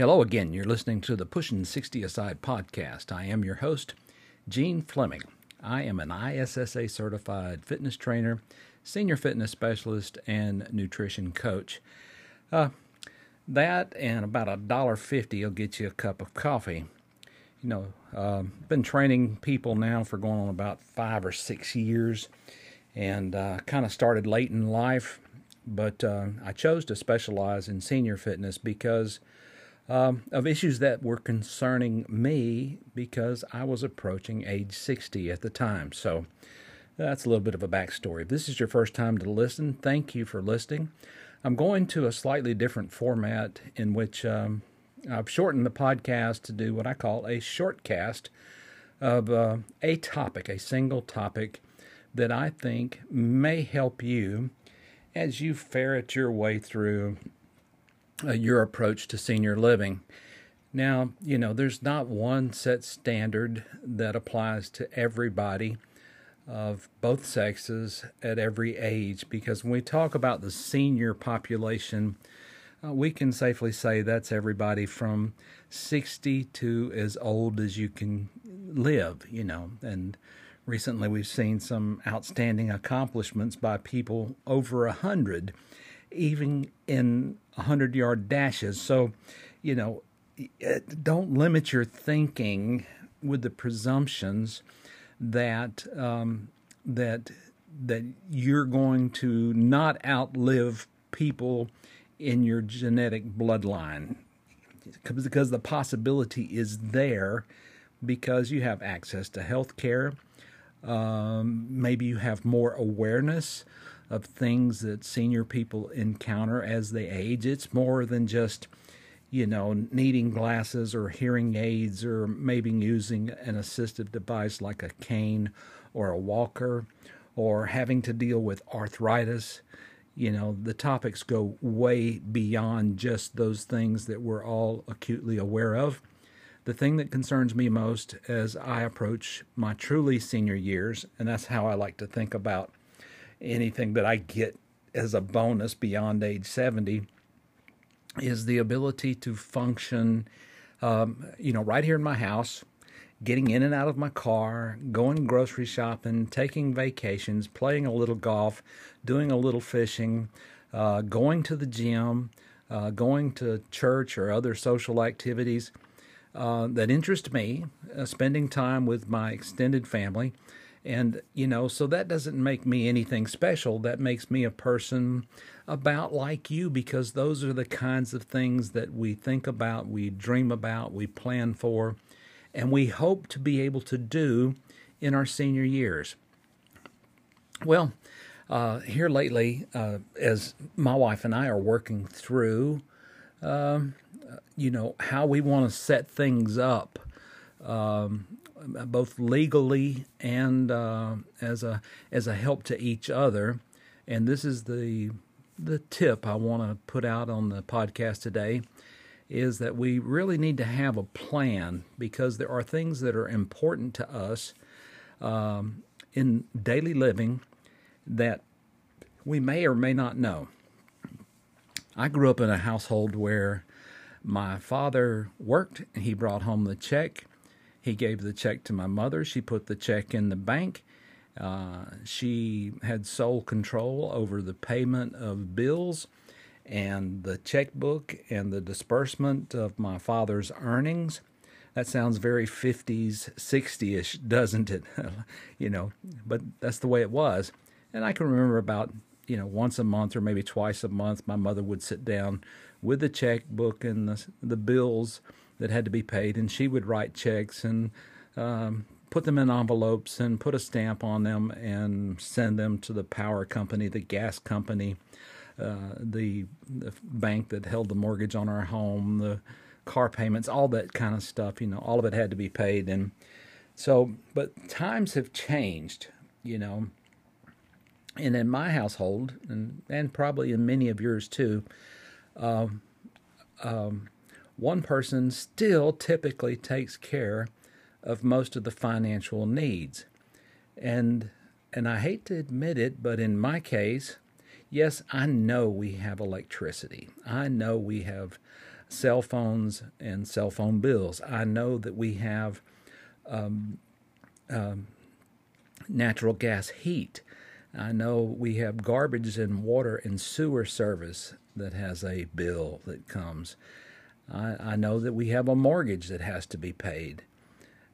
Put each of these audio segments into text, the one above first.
Hello again. You're listening to the Pushing 60 Aside podcast. I am your host, Gene Fleming. I am an ISSA certified fitness trainer, senior fitness specialist, and nutrition coach. Uh, that and about a dollar fifty will get you a cup of coffee. You know, uh, been training people now for going on about five or six years, and uh, kind of started late in life. But uh, I chose to specialize in senior fitness because um, of issues that were concerning me because I was approaching age 60 at the time. So that's a little bit of a backstory. If this is your first time to listen, thank you for listening. I'm going to a slightly different format in which um, I've shortened the podcast to do what I call a shortcast of uh, a topic, a single topic that I think may help you as you ferret your way through uh, your approach to senior living. Now, you know, there's not one set standard that applies to everybody of both sexes at every age because when we talk about the senior population, uh, we can safely say that's everybody from 60 to as old as you can live, you know. And recently we've seen some outstanding accomplishments by people over a 100 even in 100 yard dashes. So, you know, don't limit your thinking with the presumptions that um, that that you're going to not outlive people in your genetic bloodline because the possibility is there because you have access to health care. Um, maybe you have more awareness of things that senior people encounter as they age. It's more than just, you know, needing glasses or hearing aids or maybe using an assistive device like a cane or a walker or having to deal with arthritis. You know, the topics go way beyond just those things that we're all acutely aware of. The thing that concerns me most as I approach my truly senior years, and that's how I like to think about anything that I get as a bonus beyond age 70 is the ability to function, um, you know, right here in my house, getting in and out of my car, going grocery shopping, taking vacations, playing a little golf, doing a little fishing, uh, going to the gym, uh, going to church or other social activities uh, that interest me, uh, spending time with my extended family. And, you know, so that doesn't make me anything special. That makes me a person about like you because those are the kinds of things that we think about, we dream about, we plan for, and we hope to be able to do in our senior years. Well, uh, here lately, uh, as my wife and I are working through, um, you know, how we want to set things up um, both legally and uh, as a as a help to each other. And this is the the tip I want to put out on the podcast today is that we really need to have a plan because there are things that are important to us um, in daily living that we may or may not know. I grew up in a household where my father worked, he brought home the check, he gave the check to my mother. She put the check in the bank. Uh, she had sole control over the payment of bills and the checkbook and the disbursement of my father's earnings. That sounds very 50s, 60 ish, doesn't it? you know, but that's the way it was. And I can remember about, you know, once a month or maybe twice a month, my mother would sit down with the checkbook and the, the bills that had to be paid, and she would write checks and um, put them in envelopes and put a stamp on them and send them to the power company, the gas company, uh, the, the bank that held the mortgage on our home, the car payments, all that kind of stuff. You know, all of it had to be paid, and so, but times have changed. You know, and in my household, and and probably in many of yours too. Um, um, one person still typically takes care of most of the financial needs. And and I hate to admit it, but in my case, yes, I know we have electricity. I know we have cell phones and cell phone bills. I know that we have um, um, natural gas heat. I know we have garbage and water and sewer service that has a bill that comes. I, I know that we have a mortgage that has to be paid.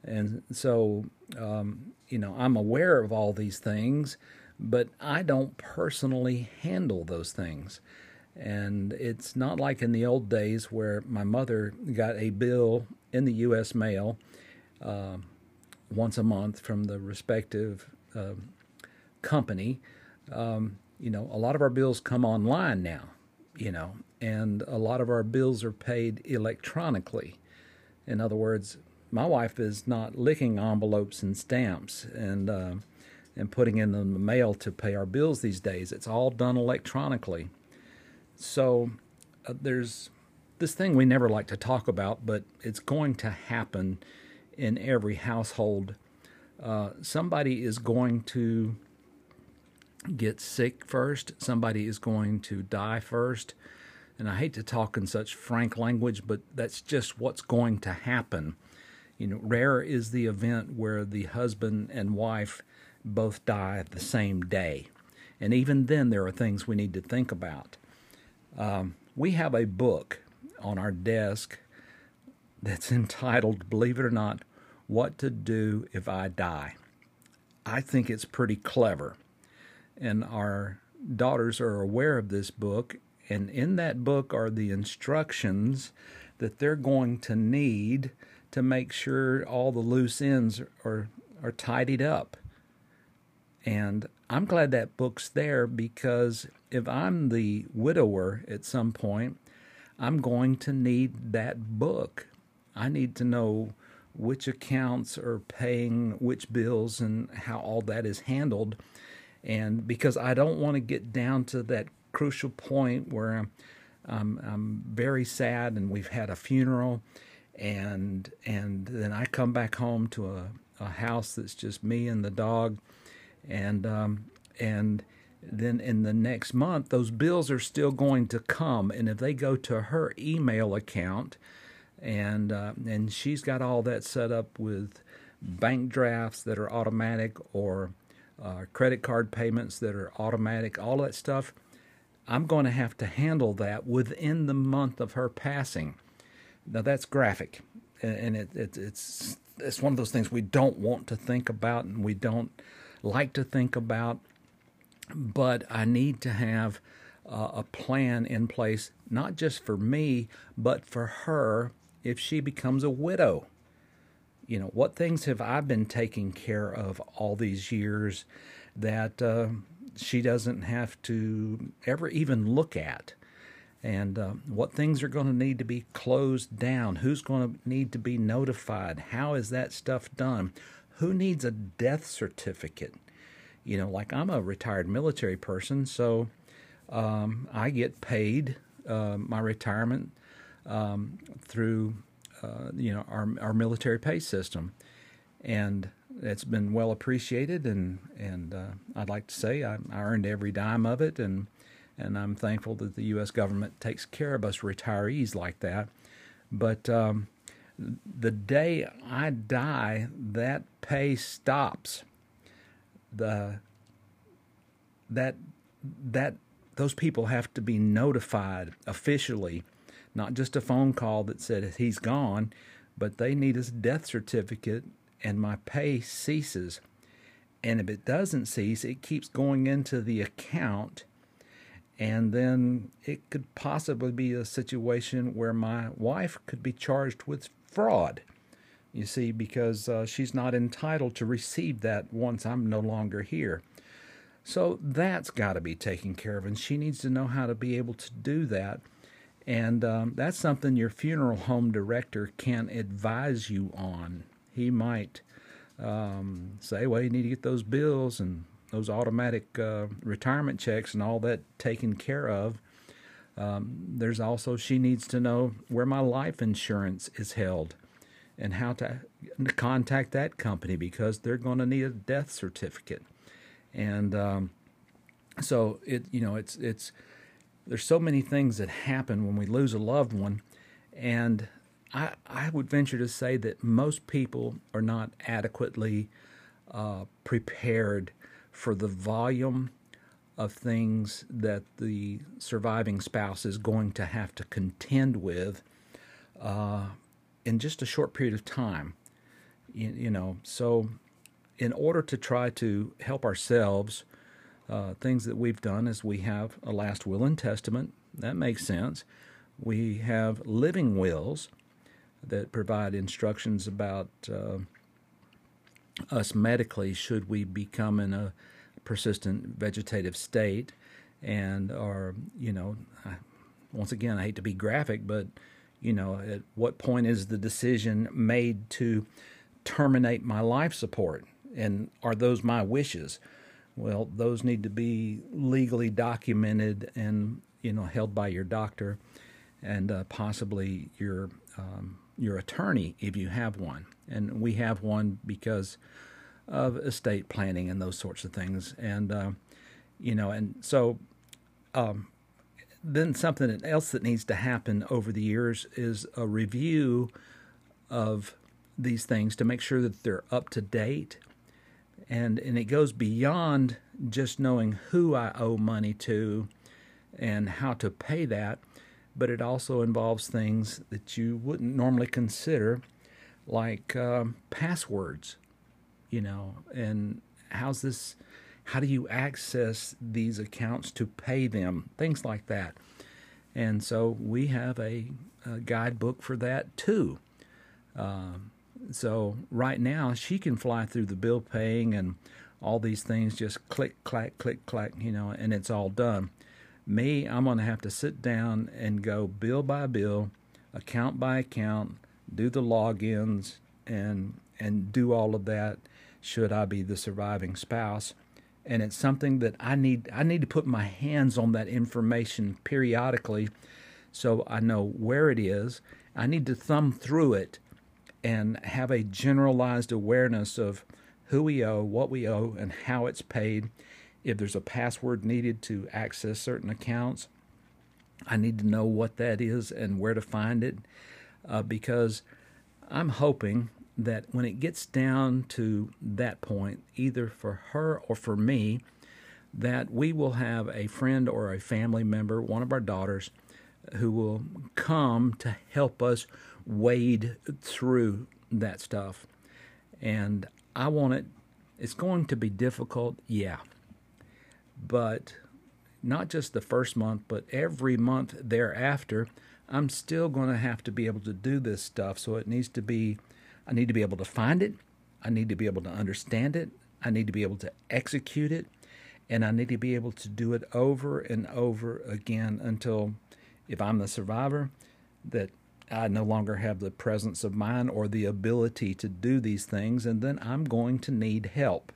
And so, um, you know, I'm aware of all these things, but I don't personally handle those things. And it's not like in the old days where my mother got a bill in the U.S. mail uh, once a month from the respective uh, company. Um, you know, a lot of our bills come online now, you know, and a lot of our bills are paid electronically. In other words, my wife is not licking envelopes and stamps and uh, and putting in the mail to pay our bills these days. It's all done electronically. So uh, there's this thing we never like to talk about, but it's going to happen in every household. Uh, somebody is going to get sick first. Somebody is going to die first. And I hate to talk in such frank language, but that's just what's going to happen. You know, rare is the event where the husband and wife both die the same day. And even then, there are things we need to think about. Um, we have a book on our desk that's entitled, believe it or not, What to Do If I Die. I think it's pretty clever. And our daughters are aware of this book. And in that book are the instructions that they're going to need to make sure all the loose ends are, are tidied up. And I'm glad that book's there because if I'm the widower at some point, I'm going to need that book. I need to know which accounts are paying which bills and how all that is handled. And because I don't want to get down to that crucial point where I'm, I'm, I'm very sad and we've had a funeral and and then I come back home to a, a house that's just me and the dog. And um, and then in the next month those bills are still going to come. And if they go to her email account and uh, and she's got all that set up with bank drafts that are automatic or uh, credit card payments that are automatic all that stuff i'm going to have to handle that within the month of her passing now that's graphic and it, it, it's it's one of those things we don't want to think about and we don't like to think about but I need to have uh, a plan in place, not just for me, but for her if she becomes a widow. You know, what things have I been taking care of all these years that uh, she doesn't have to ever even look at? And uh, what things are going to need to be closed down? Who's going to need to be notified? How is that stuff done? Who needs a death certificate? you know, like I'm a retired military person, so um, I get paid uh, my retirement um, through uh, you know our our military pay system, and it's been well appreciated, and and uh, I'd like to say I, I, earned every dime of it, and and I'm thankful that the U.S. government takes care of us retirees like that. But um, the day I die, that pay stops the that that those people have to be notified officially, not just a phone call that said he's gone, but they need his death certificate and my pay ceases. And if it doesn't cease, it keeps going into the account. And then it could possibly be a situation where my wife could be charged with fraud. You see, because uh, she's not entitled to receive that once I'm no longer here. So that's got to be taken care of, and she needs to know how to be able to do that. And um, that's something your funeral home director can advise you on. He might um, say, well, you need to get those bills and those automatic uh, retirement checks and all that taken care of. Um, there's also, she needs to know where my life insurance is held and how to contact that company because they're going to need a death certificate and um, so it you know it's it's there's so many things that happen when we lose a loved one And I, I would venture to say that most people are not adequately uh, prepared for the volume of things that the surviving spouse is going to have to contend with uh, in just a short period of time. You, you, know, so in order to try to help ourselves, uh, things that we've done is we have a last will and testament. That makes sense. We have living wills that provide instructions about uh, us medically should we become in a persistent vegetative state and are you know once again I hate to be graphic but you know at what point is the decision made to terminate my life support and are those my wishes well those need to be legally documented and you know held by your doctor and uh, possibly your um, your attorney if you have one and we have one because of estate planning and those sorts of things. And uh, you know, and so um, then something else that needs to happen over the years is a review of these things to make sure that they're up to date. And and it goes beyond just knowing who I owe money to and how to pay that, but it also involves things that you wouldn't normally consider, like um, passwords you know, and how's this? How do you access these accounts to pay them? Things like that. And so we have a, a guidebook for that too. Um, so right now she can fly through the bill paying and all these things just click, clack, click, clack, you know, and it's all done. Me, I'm going to have to sit down and go bill by bill, account by account, do the logins, and and do all of that should I be the surviving spouse. And it's something that I need I need to put my hands on that information periodically so I know where it is. I need to thumb through it and have a generalized awareness of who we owe, what we owe, and how it's paid. If there's a password needed to access certain accounts, I need to know what that is and where to find it uh, because I'm hoping that when it gets down to that point, either for her or for me, that we will have a friend or a family member, one of our daughters, who will come to help us wade through that stuff. And I want it, it's going to be difficult, yeah. But not just the first month, but every month thereafter, I'm still going to have to be able to do this stuff. So it needs to be I need to be able to find it. I need to be able to understand it. I need to be able to execute it. And I need to be able to do it over and over again until, if I'm the survivor, that I no longer have the presence of mind or the ability to do these things. And then I'm going to need help.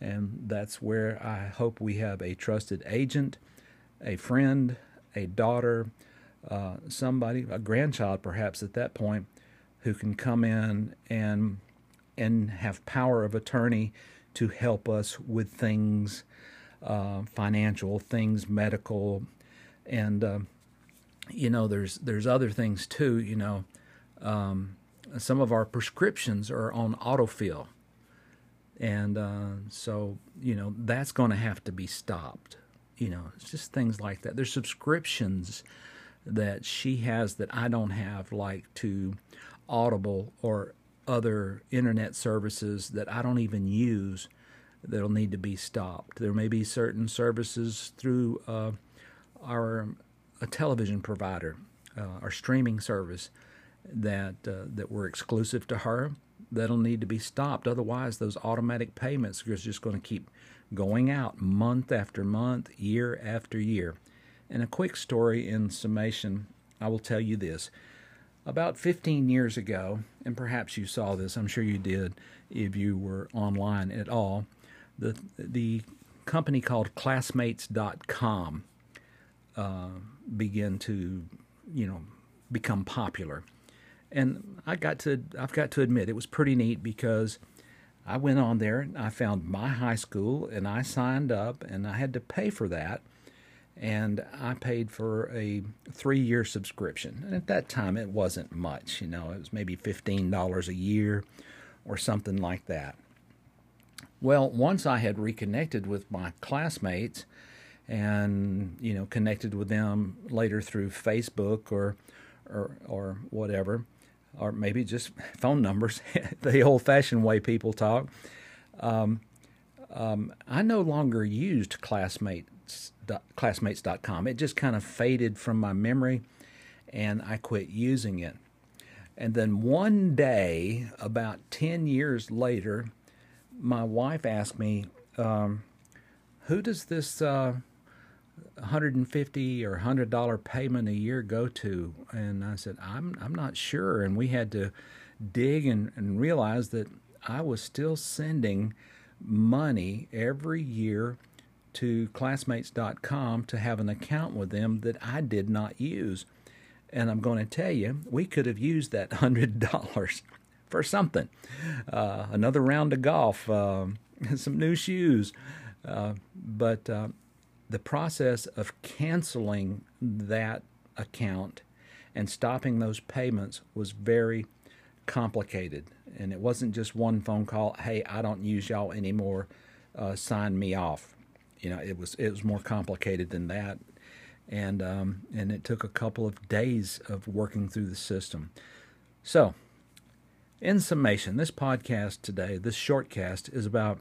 And that's where I hope we have a trusted agent, a friend, a daughter, uh, somebody, a grandchild perhaps at that point who can come in and and have power of attorney to help us with things uh, financial, things medical, and uh, you know there's there's other things too. You know, um, some of our prescriptions are on autofill, and uh, so you know that's going to have to be stopped. You know, it's just things like that. There's subscriptions that she has that I don't have, like to Audible or other internet services that I don't even use that'll need to be stopped. There may be certain services through uh, our a television provider, uh, our streaming service that uh, that were exclusive to her that'll need to be stopped. Otherwise, those automatic payments are just going to keep going out month after month, year after year. And a quick story in summation, I will tell you this. About 15 years ago, and perhaps you saw this, I'm sure you did if you were online at all, the, the company called Classmates.com uh, began to, you know, become popular. And I got to, I've got to admit, it was pretty neat because I went on there and I found my high school and I signed up and I had to pay for that. and I paid for a three year subscription. And at that time, it wasn't much. You know, it was maybe $15 a year or something like that. Well, once I had reconnected with my classmates and, you know, connected with them later through Facebook or, or, or whatever, or maybe just phone numbers, the old fashioned way people talk. Um, um, I no longer used classmates, classmates.com. It just kind of faded from my memory and I quit using it. And then one day, about 10 years later, my wife asked me, um, "Who does this uh, 150 or 100 dollar payment a year go to?" And I said, "I'm I'm not sure." And we had to dig and, and realize that I was still sending money every year to classmates.com to have an account with them that I did not use. And I'm going to tell you, we could have used that $100 for something. Uh, another round of golf, uh, some new shoes. Uh, but uh, the process of canceling that account and stopping those payments was very complicated. And it wasn't just one phone call, hey, I don't use y'all anymore, uh, sign me off. You know, it was it was more complicated than that. And um, and it took a couple of days of working through the system. So in summation, this podcast today, this shortcast, is about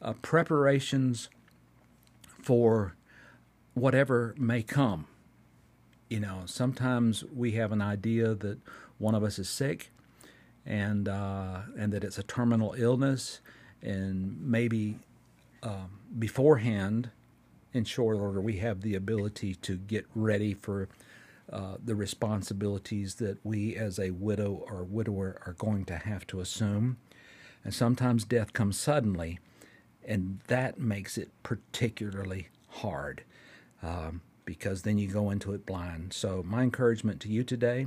uh, preparations for whatever may come. You know, sometimes we have an idea that one of us is sick, and uh, and that it's a terminal illness, and maybe um, beforehand, in short order, we have the ability to get ready for uh, the responsibilities that we as a widow or widower are going to have to assume. And sometimes death comes suddenly, and that makes it particularly hard um, because then you go into it blind. So, my encouragement to you today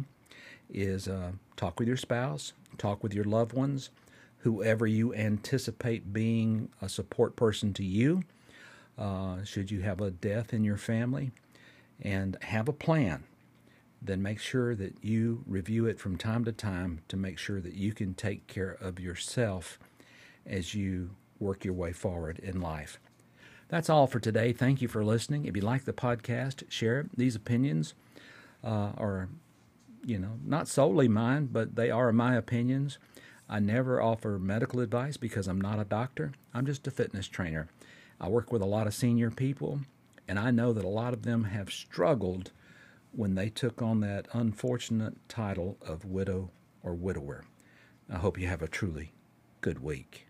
is uh, talk with your spouse, talk with your loved ones, whoever you anticipate being a support person to you, uh, should you have a death in your family, and have a plan then make sure that you review it from time to time to make sure that you can take care of yourself as you work your way forward in life. That's all for today. Thank you for listening. If you like the podcast, share it. These opinions uh, are, you know, not solely mine, but they are my opinions. I never offer medical advice because I'm not a doctor. I'm just a fitness trainer. I work with a lot of senior people, and I know that a lot of them have struggled when they took on that unfortunate title of widow or widower. I hope you have a truly good week.